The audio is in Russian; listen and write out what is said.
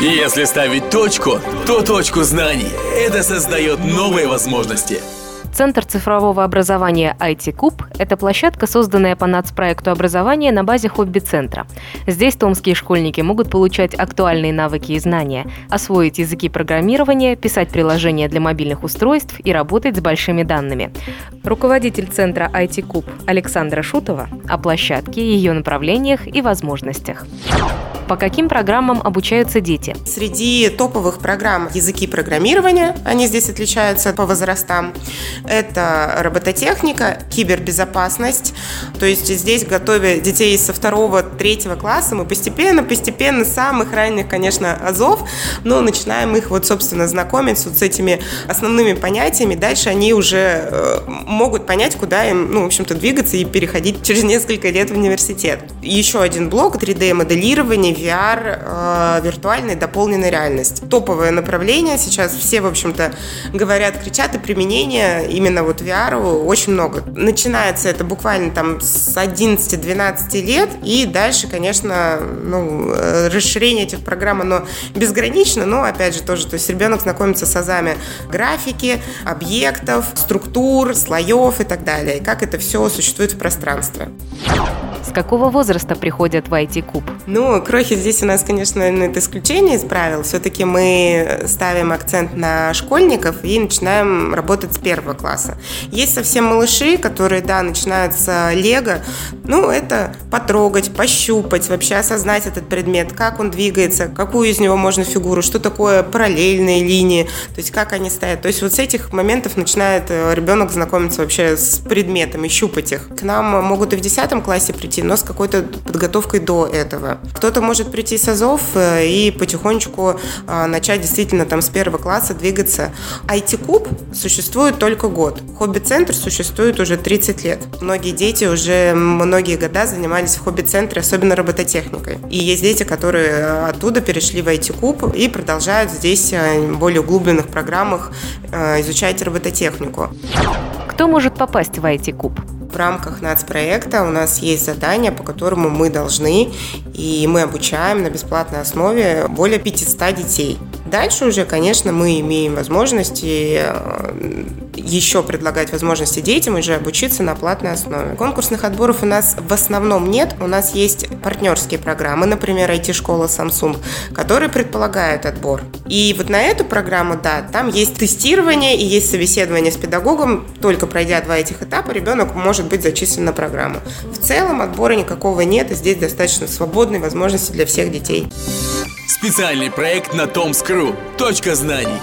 Если ставить точку, то точку знаний. Это создает новые возможности. Центр цифрового образования IT-Куб – это площадка, созданная по нацпроекту образования на базе хобби-центра. Здесь томские школьники могут получать актуальные навыки и знания, освоить языки программирования, писать приложения для мобильных устройств и работать с большими данными. Руководитель центра IT-Куб Александра Шутова о площадке, ее направлениях и возможностях. По каким программам обучаются дети? Среди топовых программ языки программирования, они здесь отличаются по возрастам. Это робототехника, кибербезопасность. То есть здесь готовя детей со второго, третьего класса, мы постепенно, постепенно, с самых ранних, конечно, азов, но начинаем их вот, собственно, знакомить вот с этими основными понятиями. Дальше они уже э, могут понять, куда им, ну, в общем-то, двигаться и переходить через несколько лет в университет. Еще один блок 3D-моделирование, VR, э, виртуальная дополненная реальность. Топовое направление сейчас все, в общем-то, говорят, кричат, и применение именно вот VR очень много. Начинается это буквально там с 11-12 лет, и дальше, конечно, ну, э, расширение этих программ, оно безгранично, но, опять же, тоже, то есть ребенок знакомится с азами графики, объектов, структур, слоев и так далее, и как это все существует в пространстве. Какого возраста приходят в IT-куб? Ну, крохи здесь у нас, конечно, это исключение из правил. Все-таки мы ставим акцент на школьников и начинаем работать с первого класса. Есть совсем малыши, которые, да, начинают с лего. Ну, это потрогать, пощупать, вообще осознать этот предмет, как он двигается, какую из него можно фигуру, что такое параллельные линии, то есть как они стоят. То есть вот с этих моментов начинает э, ребенок знакомиться вообще с предметами, щупать их. К нам могут и в 10 классе прийти, но с какой-то подготовкой до этого. Кто-то может прийти с АЗОВ э, и потихонечку а, начать действительно там с первого класса двигаться. IT-куб существует только год. Хобби-центр существует уже 30 лет. Многие дети уже многие года занимались в хобби-центре, особенно робототехникой. И есть дети, которые оттуда перешли в IT-куб и продолжают здесь э, в более углубленных программах э, изучать робототехнику. Кто может попасть в IT-куб? В рамках нацпроекта у нас есть задание, по которому мы должны, и мы обучаем на бесплатной основе более 500 детей. Дальше уже, конечно, мы имеем возможности э, еще предлагать возможности детям уже обучиться на платной основе. Конкурсных отборов у нас в основном нет. У нас есть партнерские программы, например, IT-школа Samsung, которые предполагают отбор. И вот на эту программу, да, там есть тестирование и есть собеседование с педагогом. Только пройдя два этих этапа, ребенок может быть зачислен на программу. В целом отбора никакого нет, и здесь достаточно свободной возможности для всех детей. Специальный проект на Томскру. Точка знаний.